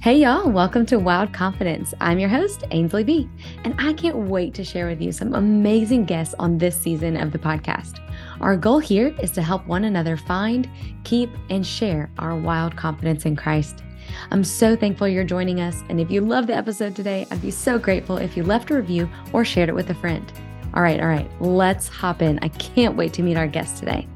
Hey, y'all, welcome to Wild Confidence. I'm your host, Ainsley B, and I can't wait to share with you some amazing guests on this season of the podcast. Our goal here is to help one another find, keep, and share our wild confidence in Christ. I'm so thankful you're joining us, and if you love the episode today, I'd be so grateful if you left a review or shared it with a friend. All right, all right, let's hop in. I can't wait to meet our guest today.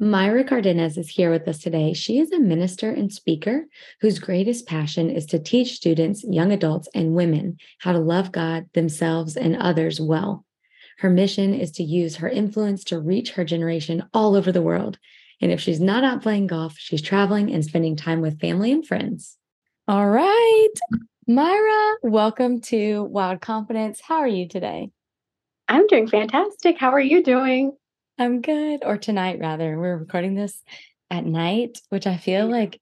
Mayra Cardenas is here with us today. She is a minister and speaker whose greatest passion is to teach students, young adults, and women how to love God, themselves, and others well. Her mission is to use her influence to reach her generation all over the world. And if she's not out playing golf, she's traveling and spending time with family and friends. All right, Mayra, welcome to Wild Confidence. How are you today? I'm doing fantastic. How are you doing? I'm good. Or tonight, rather. We're recording this at night, which I feel like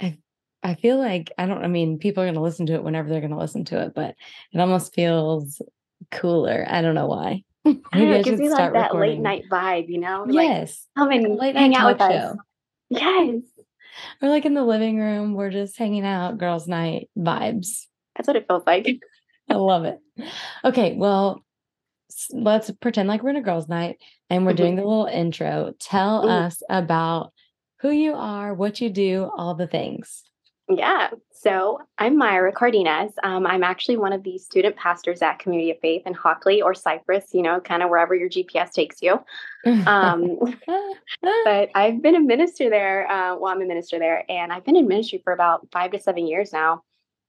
I I feel like I don't I mean people are gonna listen to it whenever they're gonna listen to it, but it almost feels cooler. I don't know why. Maybe I, know, it gives me like that late night vibe, you know? Yes. Like, come and late hang out with show. us. Yes. Or like in the living room, we're just hanging out, girls' night vibes. That's what it feels like. I love it. Okay, well, let's pretend like we're in a girls' night and we're doing the mm-hmm. little intro. Tell mm-hmm. us about who you are, what you do, all the things. Yeah. So I'm Mayra Cardenas. Um, I'm actually one of the student pastors at Community of Faith in Hockley or Cypress, you know, kind of wherever your GPS takes you. Um, but I've been a minister there. Uh, well, I'm a minister there, and I've been in ministry for about five to seven years now.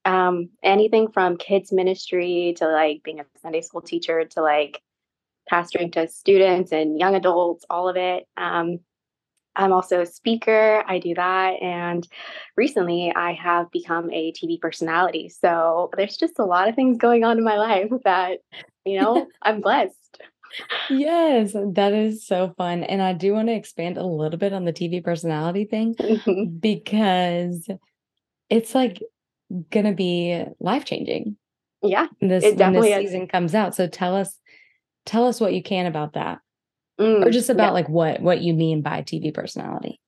Um, anything from kids ministry to like being a Sunday school teacher to like pastoring to students and young adults, all of it. Um, I'm also a speaker. I do that. And recently I have become a TV personality. So there's just a lot of things going on in my life that, you know, I'm blessed. Yes, that is so fun. And I do want to expand a little bit on the TV personality thing mm-hmm. because it's like going to be life changing. Yeah. This, when this season comes out. So tell us tell us what you can about that mm, or just about yeah. like what what you mean by tv personality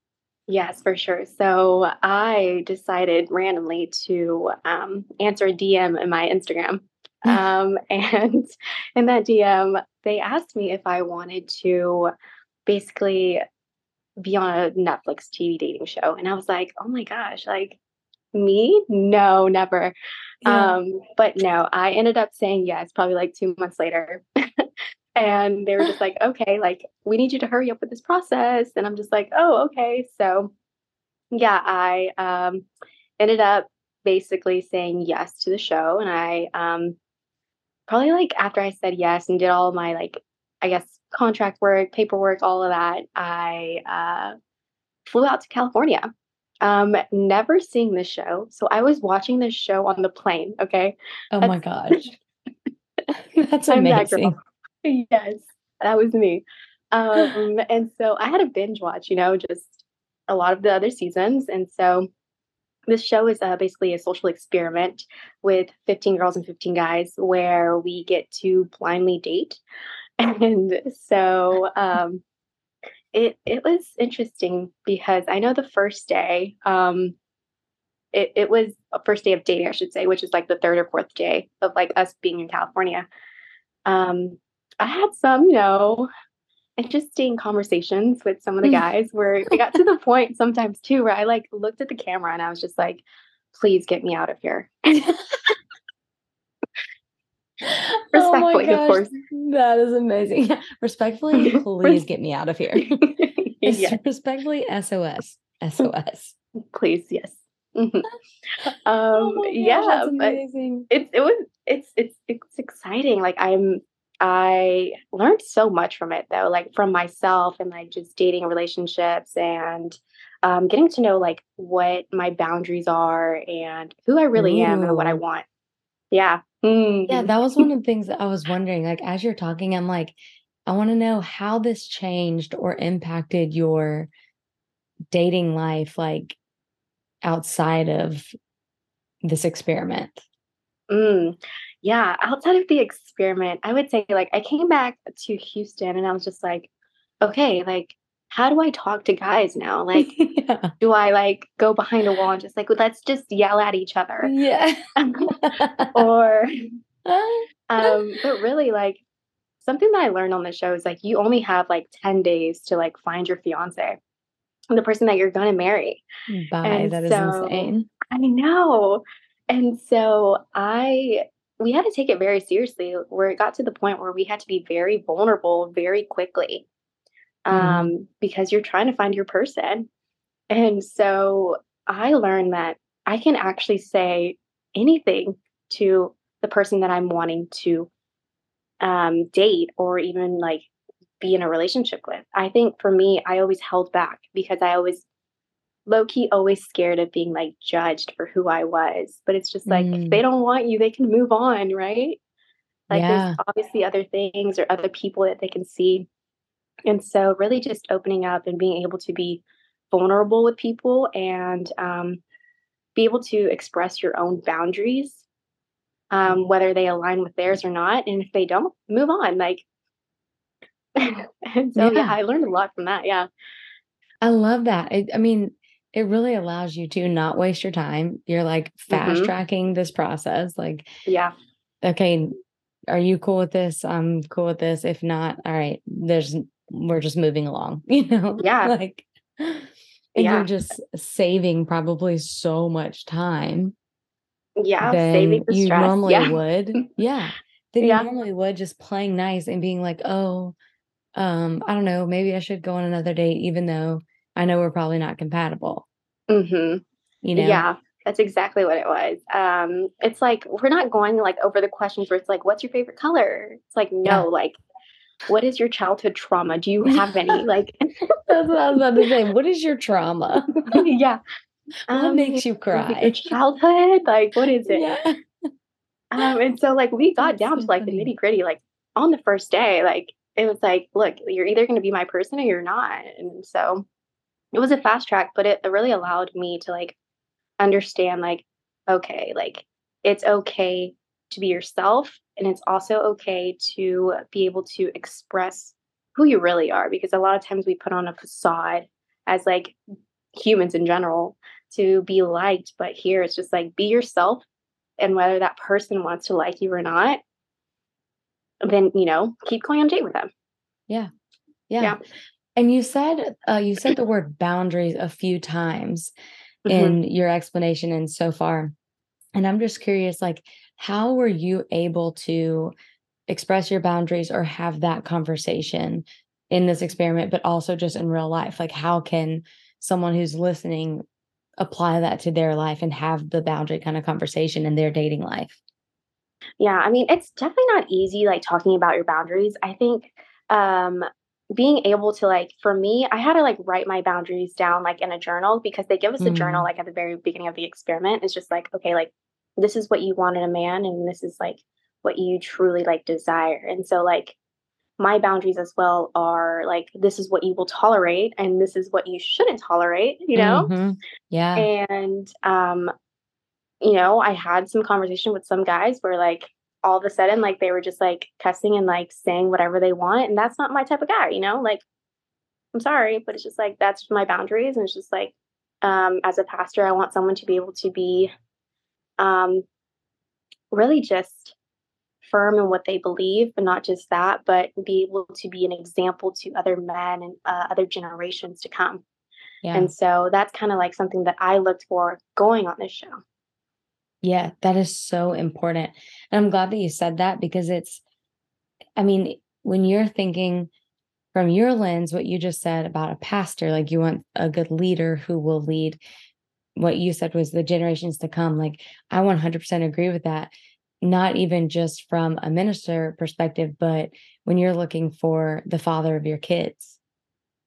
yes for sure so i decided randomly to um, answer a dm in my instagram um, and in that dm they asked me if i wanted to basically be on a netflix tv dating show and i was like oh my gosh like me no never yeah. um but no i ended up saying yes probably like two months later and they were just like, okay, like we need you to hurry up with this process. And I'm just like, oh, okay. So yeah, I um, ended up basically saying yes to the show. And I um, probably like after I said yes and did all my like, I guess, contract work, paperwork, all of that, I uh, flew out to California. Um, never seeing the show. So I was watching this show on the plane. Okay. Oh That's, my gosh. That's amazing. yes, that was me. Um, and so I had a binge watch, you know, just a lot of the other seasons. And so this show is uh, basically a social experiment with 15 girls and 15 guys where we get to blindly date. And so um, it it was interesting because I know the first day, um, it, it was a first day of dating, I should say, which is like the third or fourth day of like us being in California. Um, I had some, you know, interesting conversations with some of the mm. guys where it got to the point sometimes too where I like looked at the camera and I was just like, please get me out of here. Respectfully, oh of course. That is amazing. Respectfully, please get me out of here. yes. Respectfully, SOS. SOS. Please, yes. Mm-hmm. Um, oh gosh, yeah, it's it was it's it's it's exciting. Like I'm I learned so much from it though, like from myself and like just dating relationships and um, getting to know like what my boundaries are and who I really Ooh. am and what I want. Yeah. Mm-hmm. Yeah, that was one of the things that I was wondering. Like as you're talking, I'm like, I want to know how this changed or impacted your dating life, like outside of this experiment. Mm yeah, outside of the experiment, I would say like I came back to Houston and I was just like, okay, like how do I talk to guys now? Like, yeah. do I like go behind a wall and just like, let's just yell at each other? Yeah. or, um, but really, like, something that I learned on the show is like, you only have like 10 days to like find your fiance, the person that you're going to marry. Bye. And that so, is insane. I know. And so I, we had to take it very seriously where it got to the point where we had to be very vulnerable very quickly. Um, mm-hmm. because you're trying to find your person. And so I learned that I can actually say anything to the person that I'm wanting to um, date or even like be in a relationship with. I think for me, I always held back because I always low key always scared of being like judged for who I was. But it's just like mm. if they don't want you, they can move on, right? Like yeah. there's obviously other things or other people that they can see and so, really, just opening up and being able to be vulnerable with people and um, be able to express your own boundaries, um, whether they align with theirs or not. And if they don't, move on. Like, and so, yeah. yeah. I learned a lot from that. Yeah. I love that. I, I mean, it really allows you to not waste your time. You're like fast mm-hmm. tracking this process. Like, yeah. Okay, are you cool with this? I'm cool with this. If not, all right, there's we're just moving along, you know? Yeah. like, and yeah. you're just saving probably so much time. Yeah. Saving you stress. normally yeah. would. Yeah. Than yeah. you normally would just playing nice and being like, oh, um, I don't know, maybe I should go on another date, even though I know we're probably not compatible. Mm-hmm. You know? Yeah. That's exactly what it was. Um, it's like we're not going like over the questions where it's like, what's your favorite color? It's like, no, yeah. like what is your childhood trauma? Do you have any? Like, that's what I was about to say. What is your trauma? yeah. What um, makes you cry? childhood? Like, what is it? Yeah. Um, and so, like, we got that's down so to like funny. the nitty gritty. Like, on the first day, like, it was like, look, you're either going to be my person or you're not. And so, it was a fast track, but it really allowed me to like understand, like, okay, like, it's okay to be yourself and it's also okay to be able to express who you really are because a lot of times we put on a facade as like humans in general to be liked but here it's just like be yourself and whether that person wants to like you or not then you know keep going on date with them yeah yeah, yeah. and you said uh, you said the word boundaries a few times mm-hmm. in your explanation and so far and i'm just curious like how were you able to express your boundaries or have that conversation in this experiment, but also just in real life? Like, how can someone who's listening apply that to their life and have the boundary kind of conversation in their dating life? Yeah, I mean, it's definitely not easy like talking about your boundaries. I think um being able to like for me, I had to like write my boundaries down like in a journal because they give us a mm-hmm. journal like at the very beginning of the experiment. It's just like, okay, like this is what you want in a man and this is like what you truly like desire. And so like my boundaries as well are like this is what you will tolerate and this is what you shouldn't tolerate you know? Mm-hmm. yeah. And um you know i had some conversation with some guys where like all of a sudden like they were just like cussing and like saying whatever they want and that's not my type of guy you know? Like i'm sorry but it's just like that's my boundaries and it's just like um as a pastor i want someone to be able to be um, really just firm in what they believe, but not just that, but be able to be an example to other men and uh, other generations to come. Yeah. And so that's kind of like something that I looked for going on this show. Yeah, that is so important. And I'm glad that you said that because it's, I mean, when you're thinking from your lens, what you just said about a pastor, like you want a good leader who will lead what you said was the generations to come. Like, I 100% agree with that. Not even just from a minister perspective, but when you're looking for the father of your kids.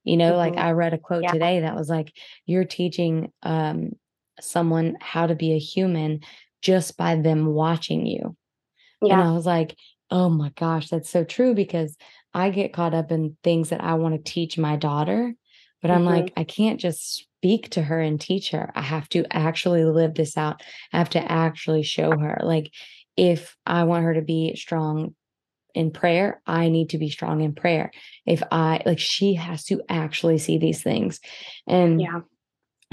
You know, mm-hmm. like I read a quote yeah. today that was like, you're teaching um, someone how to be a human just by them watching you. Yeah. And I was like, oh my gosh, that's so true because I get caught up in things that I want to teach my daughter, but mm-hmm. I'm like, I can't just speak to her and teach her. I have to actually live this out. I have to actually show her. Like, if I want her to be strong in prayer, I need to be strong in prayer. If I like, she has to actually see these things. And Yeah.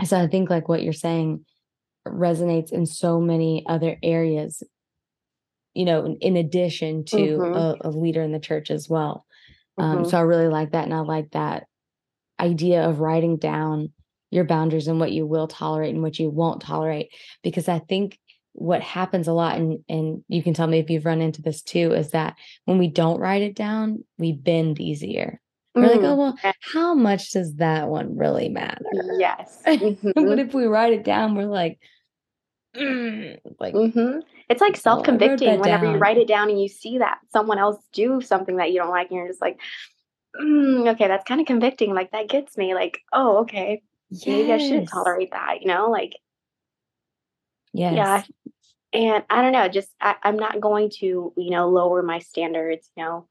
so I think like what you're saying resonates in so many other areas, you know, in, addition to Mhm. a, a leader in the church as well. Um, Mhm. so I really like that. And I like that idea of writing down your boundaries and what you will tolerate and what you won't tolerate. Because I think what happens a lot, and, and you can tell me if you've run into this too, is that when we don't write it down, we bend easier. We're like, oh, Mm, well, how much does that one really matter? Yes. but Mhm. if we write it down, we're like, "Mm," like, Mhm. It's like well, I wrote self-convicting whenever you write it down and you see that someone else do something that you don't like, and you're just like, "Mm, okay, that's kinda convicting." Like, that gets me, like, "Oh, okay. Maybe I shouldn't tolerate that," you know? Like yes. yeah. Yes. And I don't know, just I I'm not going to, you know, lower my standards, you know,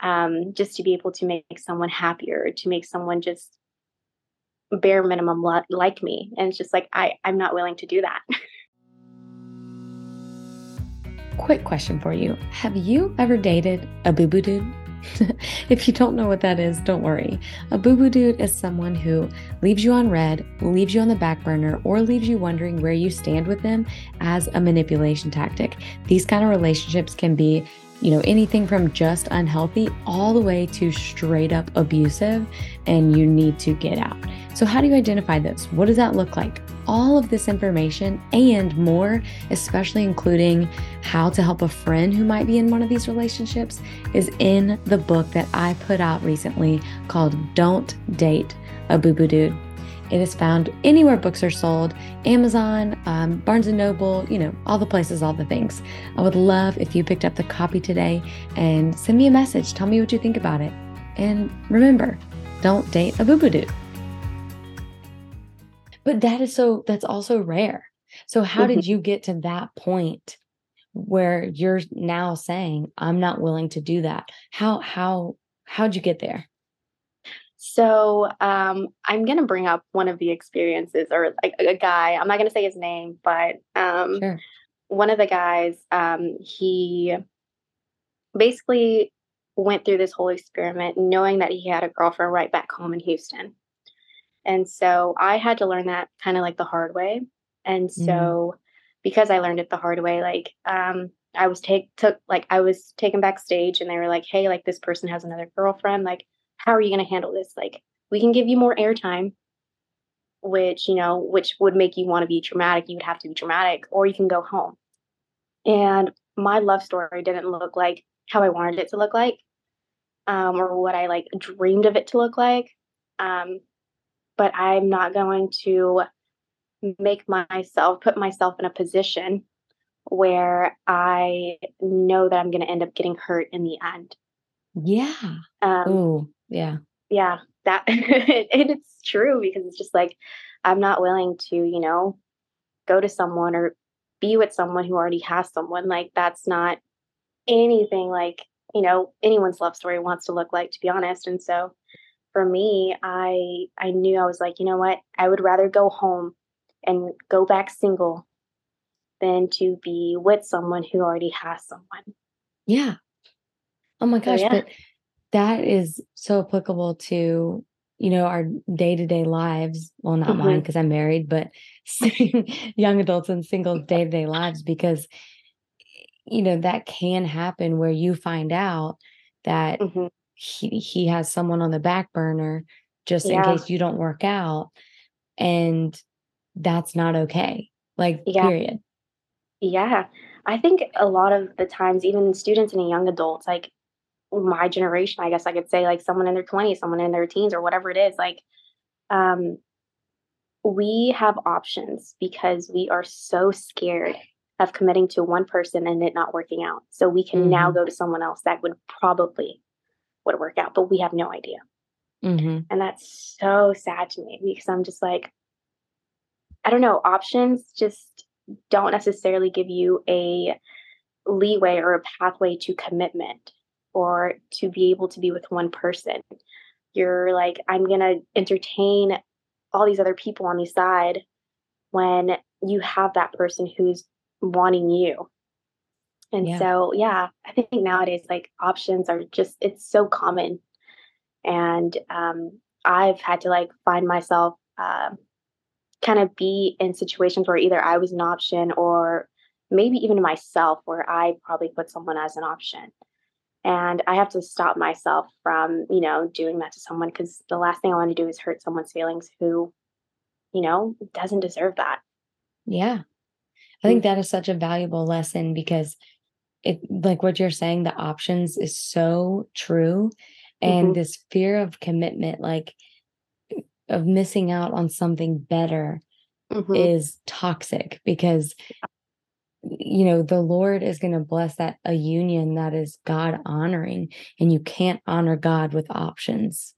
um, just to be able to make someone happier, to make someone just bare minimum li like me, and it's just like, I I'm not willing to do that. Quick question for you. Have you ever dated a boo boo dude? if you don't know what that is, don't worry. A boo boo dude is someone who leaves you on read, leaves you on the back burner, or leaves you wondering where you stand with them as a manipulation tactic. These kind of relationships can be, you know, anything from just unhealthy all the way to straight up abusive, and you need to get out. So, how do you identify this? What does that look like? All of this information and more, especially including how to help a friend who might be in one of these relationships, is in the book that I put out recently called Don't Date a Boo Boo Dude. It is found anywhere books are sold Amazon, um, Barnes and Noble, you know, all the places, all the things. I would love if you picked up the copy today and send me a message. Tell me what you think about it. And remember, don't date a boo boo dude. But that is so, that's also rare. So, how Mhm. did you get to that point where you're now saying, I'm not willing to do that? How, how, how'd you get there? So, um, I'm gonna bring up one of the experiences or like a a guy, I'm not gonna say his name, but, um, Sure. one of the guys, um, he basically went through this whole experiment knowing that he had a girlfriend right back home in Houston. And so I had to learn that kind of like the hard way. And Mm. so because I learned it the hard way, like um I was take took like I was taken backstage and they were like, "Hey, like this person has another girlfriend. Like how are you going to handle this? Like we can give you more airtime, which, you know, which would make you want to be dramatic. You would have to be dramatic or you can go home." And my love story didn't look like how I wanted it to look like um, or what I like dreamed of it to look like. Um, but I'm not going to make myself put myself in a position where I know that I'm going to end up getting hurt in the end. Yeah. Um, Ooh, yeah. yeah, that and it's true because it's just like I'm not willing to, you know, go to someone or be with someone who already has someone. Like that's not anything like, you know, anyone's love story wants to look like, to be honest. And so for me, I I knew I was like, you know what? I would rather go home and go back single than to be with someone who already has someone. Yeah. Oh my So gosh, yeah. but that is so applicable to, you know, our day-to-day lives. Well, not mine Mhm. because I'm married, but young adults and single day-to-day lives because you know, that can happen where you find out that Mhm. He he has someone on the back burner just in case you don't work out and that's not okay. Like Yeah. period. Yeah. I think a lot of the times, even students and young adults, like my generation, I guess I could say, like someone in their 20s, someone in their teens, or whatever it is, like, um, we have options because we are so scared of committing to one person and it not working out. So we can now Mhm. go to someone else that would probably would work out, but we have no idea. Mhm. And that's so sad to me because I'm just like, I don't know, options just don't necessarily give you a leeway or a pathway to commitment or to be able to be with one person. You're like, I'm going to entertain all these other people on the side when you have that person who's wanting you. And Yeah. so, yeah, I think nowadays, like options are just, it's so common. And um, I've had to like find myself uh, kind of be in situations where either I was an option or maybe even myself, where I probably put someone as an option. And I have to stop myself from, you know, doing that to someone because the last thing I want to do is hurt someone's feelings who, you know, doesn't deserve that. Yeah. I think that is such a valuable lesson because it like what you're saying, the options is so true. And hmm this fear of commitment, like of missing out on something better hmm is toxic because you know the lord is going to bless that a union that is god honoring and you can't honor god with options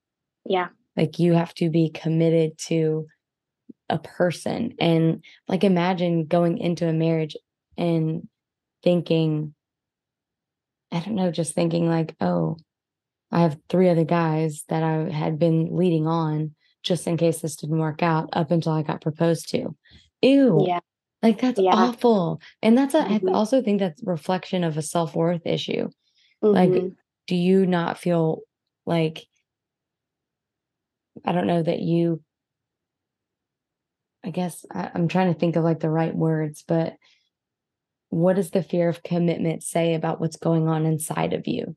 Yeah. like you have to be committed to a person and like imagine going into a marriage and thinking i don't know just thinking like oh i have three other guys that i had been leading on just in case this didn't work out up until i got proposed to. Ew Yeah. like that's Yeah. awful. And that's a, i hmm also think that's reflection of a self-worth issue. Like hmm do you not feel like i don't know that you I guess I, I'm trying to think of like the right words, but what does the fear of commitment say about what's going on inside of you?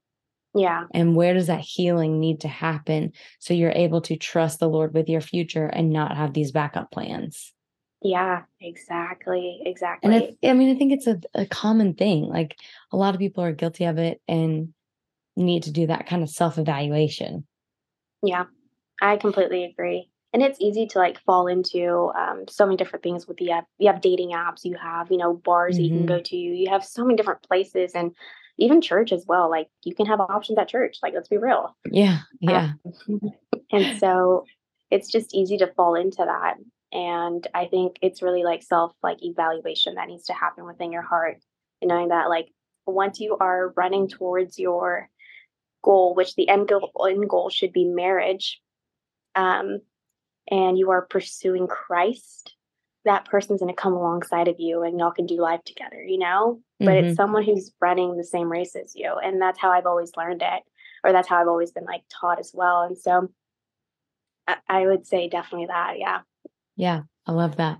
Yeah. And where does that healing need to happen so you're able to trust the Lord with your future and not have these backup plans? Yeah. Exactly. And Exactly. I, I mean, I think it's a, a common thing. Like a lot of people are guilty of it and need to do that kind of self evaluation. Yeah. I completely agree. And it's easy to like fall into um, so many different things with the app. You have dating apps, you have, you know, bars that you can go to, you have so many different places and even church as well. Like you can have options at church. Like, let's be real. Yeah. Um, Yeah. and so it's just easy to fall into that. And I think it's really like self like evaluation that needs to happen within your heart. And knowing that like once you are running towards your goal, which the end goal end goal should be marriage, um, and you are pursuing Christ, that person's going to come alongside of you and y'all can do life together, you know? But hmm it's someone who's running the same race as you. And that's how I've always learned it, or that's how I've always been like taught as well. And so I, I would say definitely that. Yeah. Yeah. I love that.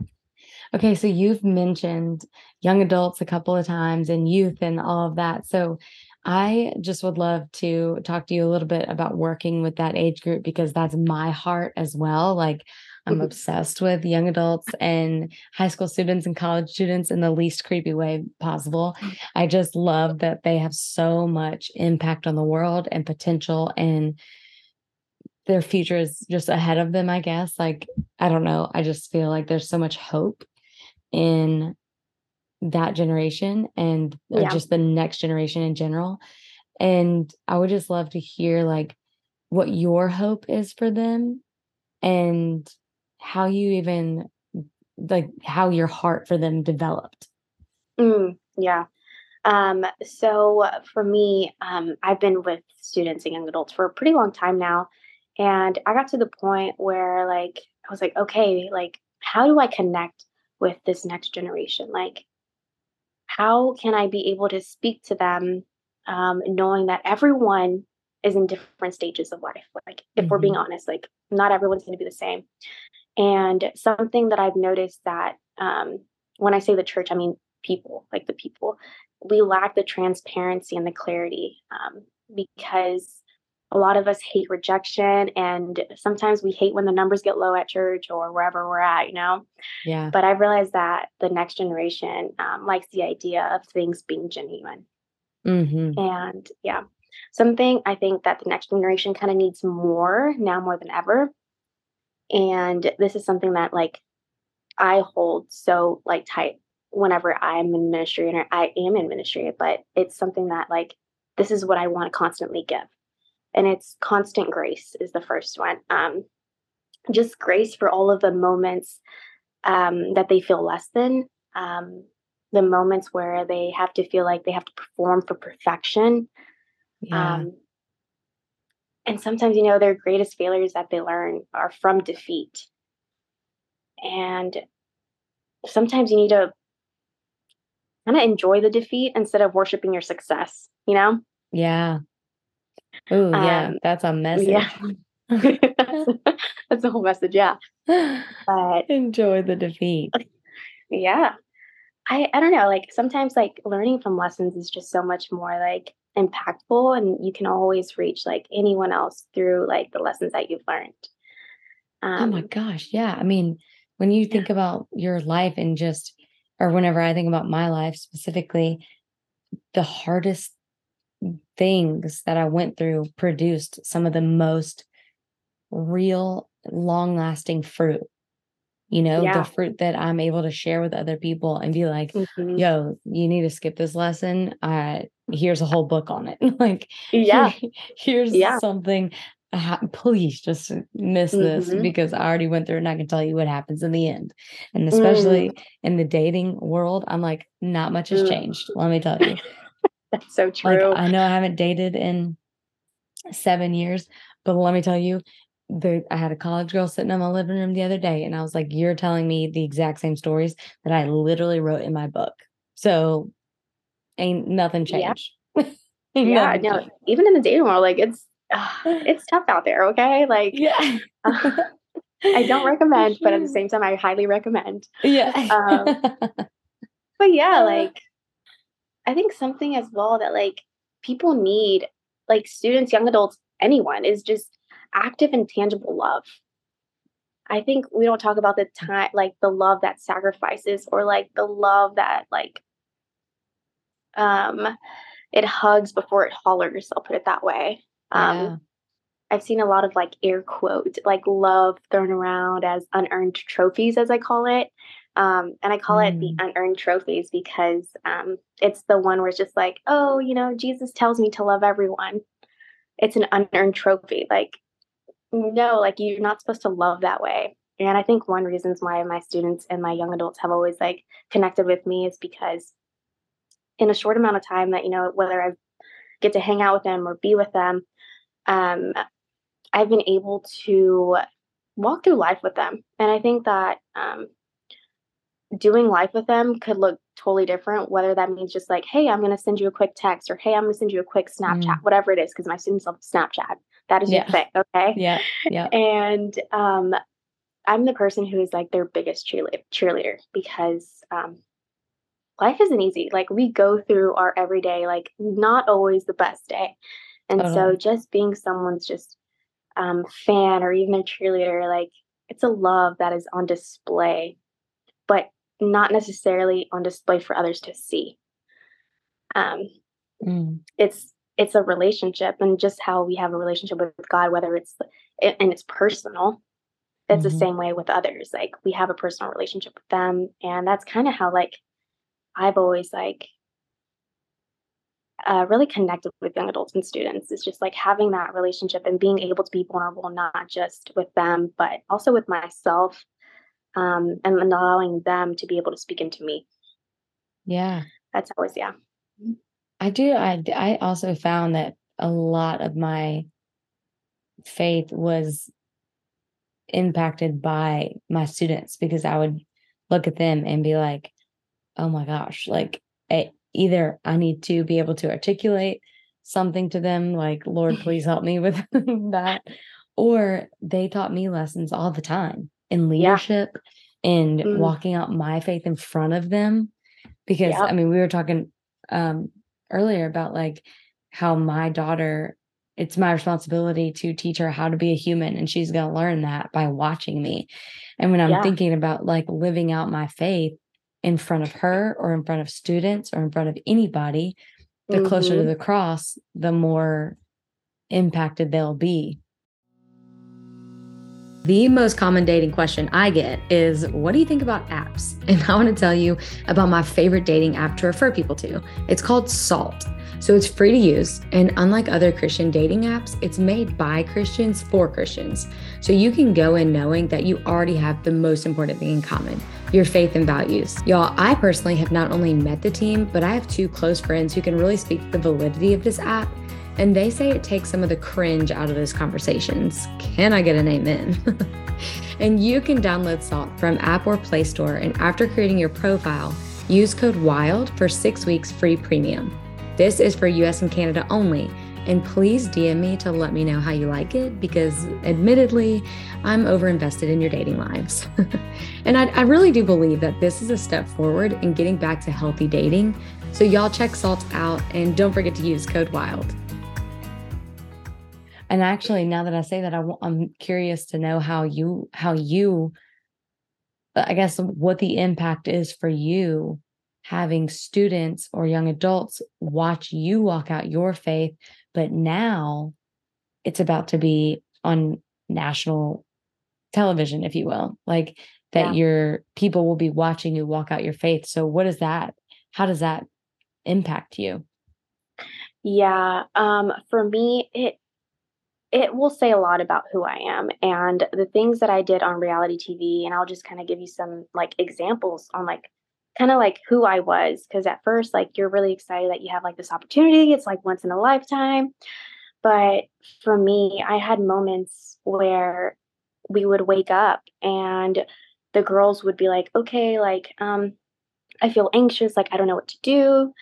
Okay, so you've mentioned young adults a couple of times and youth and all of that. So I just would love to talk to you a little bit about working with that age group because that's my heart as well. Like I'm Mhm. obsessed with young adults and high school students and college students in the least creepy way possible. I just love that they have so much impact on the world and potential and their future is just ahead of them, I guess. Like, I don't know. I just feel like there's so much hope in that generation and uh, Yeah. just the next generation in general. And I would just love to hear like what your hope is for them and how you even like how your heart for them developed. Mm, yeah. Um, so for me, um, I've been with students and young adults for a pretty long time now. And I got to the point where like I was like, okay, like how do I connect with this next generation? Like, how can I be able to speak to them, um, knowing that everyone is in different stages of life? Like, if we're being hmm honest, like not everyone's going to be the same. And something that I've noticed that um, when I say the church, I mean people, like the people, we lack the transparency and the clarity um, because a lot of us hate rejection and sometimes we hate when the numbers get low at church or wherever we're at, you know? Yeah. But I've realized that the next generation um, likes the idea of things being genuine. hmm And yeah, something I think that the next generation kind of needs more now more than ever. And this is something that like I hold so like tight whenever I'm in ministry and I am in ministry, but it's something that like this is what I want to constantly give. And it's constant grace is the first one. Um, just grace for all of the moments um, that they feel less than, um, the moments where they have to feel like they have to perform for perfection. Yeah. Um, and sometimes, you know, their greatest failures that they learn are from defeat. And sometimes you need to kind of enjoy the defeat instead of worshiping your success, you know? Yeah. Oh, yeah. Um, that's a message. Yeah. that's, that's the whole message. Yeah. But enjoy the defeat. Yeah. I, I don't know. Like sometimes, like learning from lessons is just so much more like impactful, and you can always reach like anyone else through like the lessons that you've learned. Um, oh my um gosh. Yeah. I mean, when you think yeah. about your life and just, or whenever I think about my life specifically, the hardest things that I went through produced some of the most real, long lasting fruit. You know, yeah. the fruit that I'm able to share with other people and be like, mm-hmm. yo, you need to skip this lesson. Uh, here's a whole book on it. like, yeah, here's yeah. something. Uh, please just miss mm-hmm. this because I already went through and I can tell you what happens in the end. And especially mm. in the dating world, I'm like, not much has mm. changed. Let me tell you. That's so true. Like, I know I haven't dated in seven years, but let me tell you, the I had a college girl sitting in my living room the other day, and I was like, "You're telling me the exact same stories that I literally wrote in my book." So, ain't nothing changed. Yeah, yeah no. Changed. Even in the dating world, like it's uh, it's tough out there. Okay, like yeah. Uh, I don't recommend, but at the same time, I highly recommend. Yeah. Um, but yeah, like I think something as well that like people need, like students, young adults, anyone, is just active and tangible love. I think we don't talk about the time, like the love that sacrifices or like the love that like um it hugs before it hollers. I'll put it that way. Um yeah. I've seen a lot of like air quote, like love thrown around as unearned trophies, as I call it. Um, and I call mm. it the mm. unearned trophies because um, it's the one where it's just like, oh, you know, Jesus tells me to love everyone. It's an unearned trophy. Like, no, like you're not supposed to love that way. And I think one reasons why my students and my young adults have always like connected with me is because in a short amount of time that, you know, whether I get to hang out with them or be with them, um, I've been able to walk through life with them. And I think that um, doing life with them could look totally different, whether that means just like, hey, I'm going to send you a quick text or hey, I'm going to send you a quick Snapchat, mm. whatever it is, because my students love Snapchat. That is yeah. your thing. Okay. Yeah. Yeah. And um, I'm the person who is like their biggest cheerleader, cheerleader because um, life isn't easy. Like we go through our everyday, like not always the best day. And so just being someone's just um, fan or even a cheerleader, like it's a love that is on display, but not necessarily on display for others to see. Um, mm. It's it's a relationship, and just how we have a relationship with God, whether it's and it's personal. It's mm-hmm. the same way with others. Like we have a personal relationship with them, and that's kind of how like I've always like uh, really connected with young adults and students is just like having that relationship and being able to be vulnerable, not just with them, but also with myself um, and allowing them to be able to speak into me. Yeah. That's always, yeah. I do. I, I also found that a lot of my faith was impacted by my students because I would look at them and be like, oh my gosh, like it, either I need to be able to articulate something to them, like, Lord, please help me with that, or they taught me lessons all the time in leadership yeah. and mm. walking out my faith in front of them because i mean we were talking um earlier about like how my daughter it's my responsibility to teach her how to be a human and she's going to learn that by watching me and when i'm yeah. thinking about like living out my faith in front of her or in front of students or in front of anybody the mm-hmm. closer to mm-hmm. the cross the more impacted they'll be the most common dating question I get is What do you think about apps? And I want to tell you about my favorite dating app to refer people to. It's called Salt. So it's free to use. And unlike other Christian dating apps, it's made by Christians for Christians. So you can go in knowing that you already have the most important thing in common your faith and values. Y'all, I personally have not only met the team, but I have two close friends who can really speak to the validity of this app and they say it takes some of the cringe out of those conversations. Can I get an amen? and you can download Salt from App or Play Store. And after creating your profile, Use code WILD for six weeks free premium. This is for US and Canada only. And please DM me to let me know how you like it because, admittedly, I'm over invested in your dating lives. and I, I, really do believe that this is a step forward in getting back to healthy dating. So, y'all check Salt out and don't forget to use code WILD. And actually, now that I say that, I, I'm curious to know how you, how you, I guess, what the impact is for you having students or young adults watch you walk out your faith but now it's about to be on national television, if you will, like that yeah. your people will be watching you walk out your faith. So, what is that? How does that impact you? Yeah, um, for me, it it will say a lot about who I am and the things that I did on reality TV. And I'll just kind of give you some like examples on like kind of like who I was. Cause at first, like you're really excited that you have like this opportunity. It's like once in a lifetime. But for me, I had moments where we would wake up and the girls would be like, okay, like, um, I feel anxious, like I don't know what to do.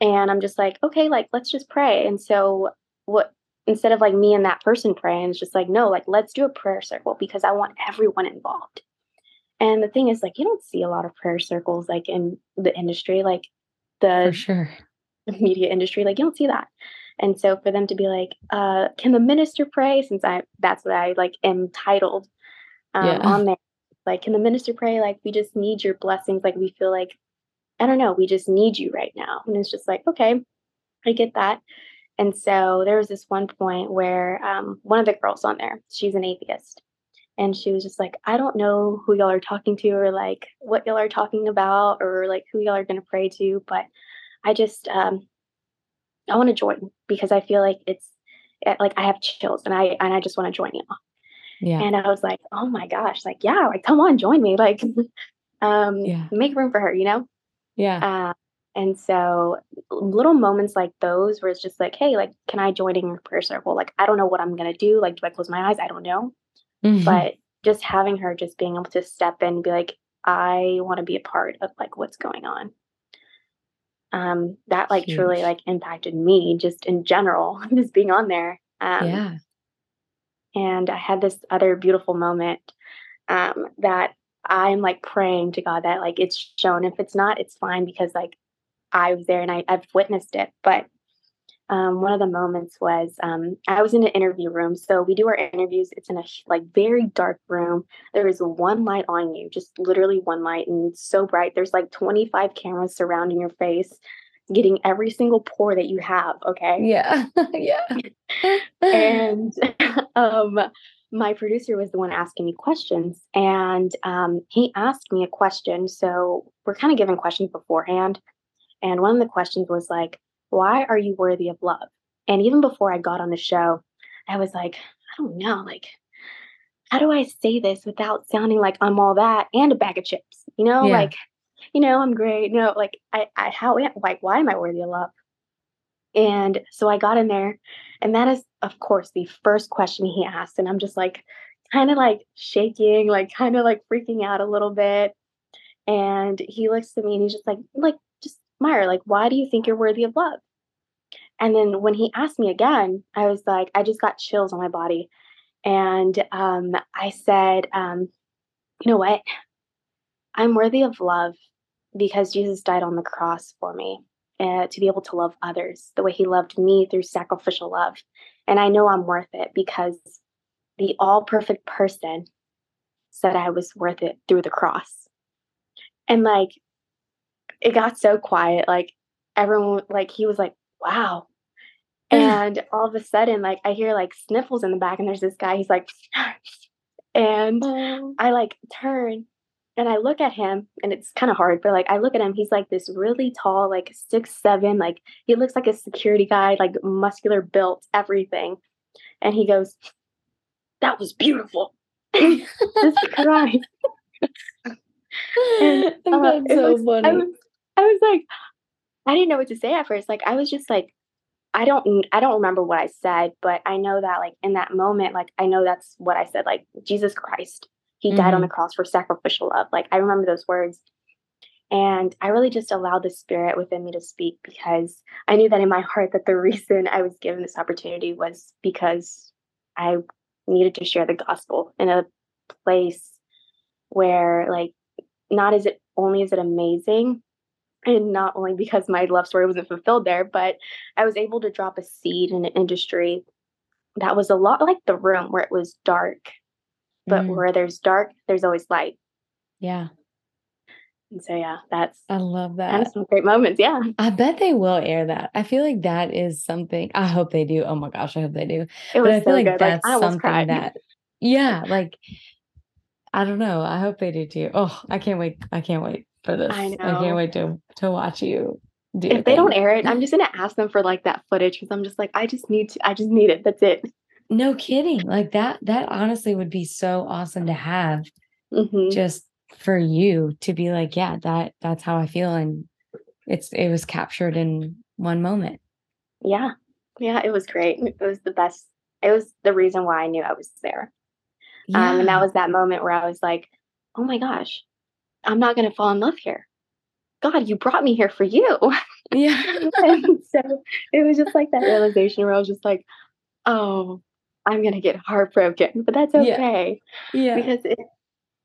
And I'm just like, okay, like let's just pray. And so what instead of like me and that person praying, it's just like, no, like let's do a prayer circle because I want everyone involved. And the thing is, like, you don't see a lot of prayer circles like in the industry, like the for sure media industry. Like, you don't see that. And so for them to be like, uh, can the minister pray? Since I that's what I like am titled um, yeah. on there. Like, can the minister pray? Like, we just need your blessings. Like, we feel like, I don't know, we just need you right now. And it's just like, okay, I get that. And so there was this one point where um, one of the girls on there, she's an atheist. And she was just like i don't know who y'all are talking to or like what y'all are talking about or like who y'all are going to pray to but i just um i want to join because i feel like it's eh, like i have chills and i and i just want to join y'all. Yeah. And i was like oh my gosh like yeah like come on join me like um yeah. make room for her you know? Yeah. Uh, and so little moments like those where it's just like hey like can i join in your prayer circle like i don't know what i'm gonna do like do i close my eyes i don't know Mm-hmm. But just having her just being able to step in and be like, I want to be a part of like what's going on. Um, that like Huge. truly like impacted me just in general, just being on there. Um, yeah. And I had this other beautiful moment um, that I'm like praying to God that like it's shown. If it's not, it's fine because like I was there and I, I've witnessed it. But um, one of the moments was um, I was in an interview room. So we do our interviews. It's in a like very dark room. There is one light on you, just literally one light, and it's so bright. There's like 25 cameras surrounding your face, getting every single pore that you have. Okay. Yeah. yeah. and um, my producer was the one asking me questions, and um, he asked me a question. So we're kind of given questions beforehand, and one of the questions was like why are you worthy of love? And even before I got on the show, I was like, I don't know, like, how do I say this without sounding like I'm all that and a bag of chips? You know, yeah. like, you know, I'm great. No, like, I, I, how, like, why am I worthy of love? And so I got in there, and that is, of course, the first question he asked. And I'm just like, kind of like shaking, like, kind of like freaking out a little bit. And he looks at me and he's just like, like, Mayra, like, why do you think you're worthy of love? And then when he asked me again, I was like, I just got chills on my body. And um, I said, um, you know what? I'm worthy of love because Jesus died on the cross for me uh, to be able to love others the way he loved me through sacrificial love. And I know I'm worth it because the all perfect person said I was worth it through the cross. And like, it got so quiet. Like everyone, like he was like, wow. And all of a sudden, like I hear like sniffles in the back, and there's this guy. He's like, and. I like turn and I look at him, and it's kind of hard, but like I look at him, he's like this really tall, like six seven, like he looks like a security guy, like muscular built, everything. And he goes, "That was beautiful." Just crying. and uh, That's so was, funny. I was, I was like, I didn't know what to say at first. Like I was just like, I don't I don't remember what I said, but I know that like in that moment, like I know that's what I said, like Jesus Christ. He mm-hmm. died on the mm-hmm. cross for sacrificial love. Like I remember those words. And I really just allowed the spirit within me to speak because I knew that in my heart that the reason I was given this opportunity was because I needed to share the gospel in a place where like not is it only is it amazing and not only because my love story wasn't fulfilled there, but I was able to drop a seed in an industry that was a lot like the room where it was dark, but mm. where there's dark, there's always light. Yeah. And so yeah, that's I love that. And some great moments. Yeah. I bet they will air that. I feel like that is something I hope they do. Oh my gosh, I hope they do. It was but I feel so like good. that's like, something cried. that yeah, like I don't know. I hope they do too. Oh, I can't wait. I can't wait for this. I know. I can't wait to to watch you do If they thing. don't air it, I'm just gonna ask them for like that footage because I'm just like, I just need to I just need it. That's it. No kidding. Like that, that honestly would be so awesome to have. Mm-hmm. Just for you to be like, yeah, that that's how I feel. And it's it was captured in one moment. Yeah. Yeah, it was great. It was the best. It was the reason why I knew I was there. Yeah. Um, and that was that moment where I was like, oh my gosh, I'm not going to fall in love here. God, you brought me here for you. Yeah. and so it was just like that realization where I was just like, oh, I'm going to get heartbroken, but that's okay. Yeah. yeah. Because it,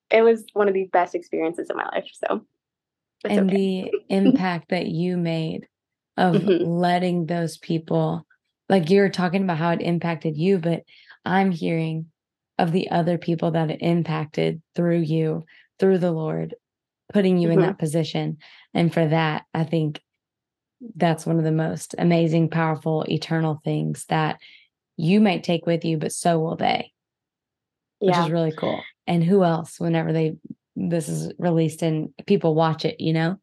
it was one of the best experiences of my life. So, and okay. the impact that you made of mm-hmm. letting those people, like you're talking about how it impacted you, but I'm hearing of the other people that it impacted through you, through the Lord, putting you mm-hmm. in that position. And for that, I think that's one of the most amazing, powerful, eternal things that you might take with you, but so will they, which yeah. is really cool and who else whenever they this is released and people watch it, you know?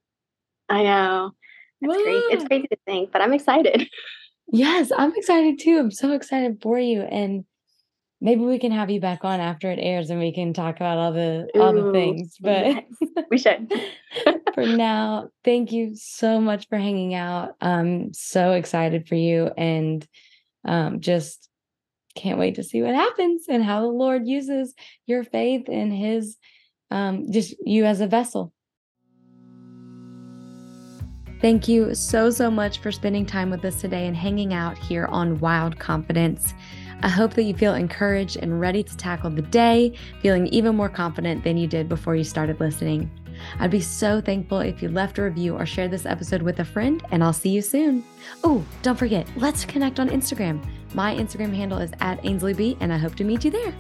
I know. It's crazy. It's crazy to think, but I'm excited. Yes, I'm excited too. I'm so excited for you. And maybe we can have you back on after it airs and we can talk about all the Ooh, all the things. But yes, we should. for now, thank you so much for hanging out. I'm so excited for you and um, just can't wait to see what happens and how the Lord uses your faith and his um, just you as a vessel. Thank you so, so much for spending time with us today and hanging out here on Wild Confidence. I hope that you feel encouraged and ready to tackle the day, feeling even more confident than you did before you started listening. I'd be so thankful if you left a review or shared this episode with a friend, and I'll see you soon. Oh, don't forget, let's connect on Instagram. My Instagram handle is at AinsleyB, and I hope to meet you there.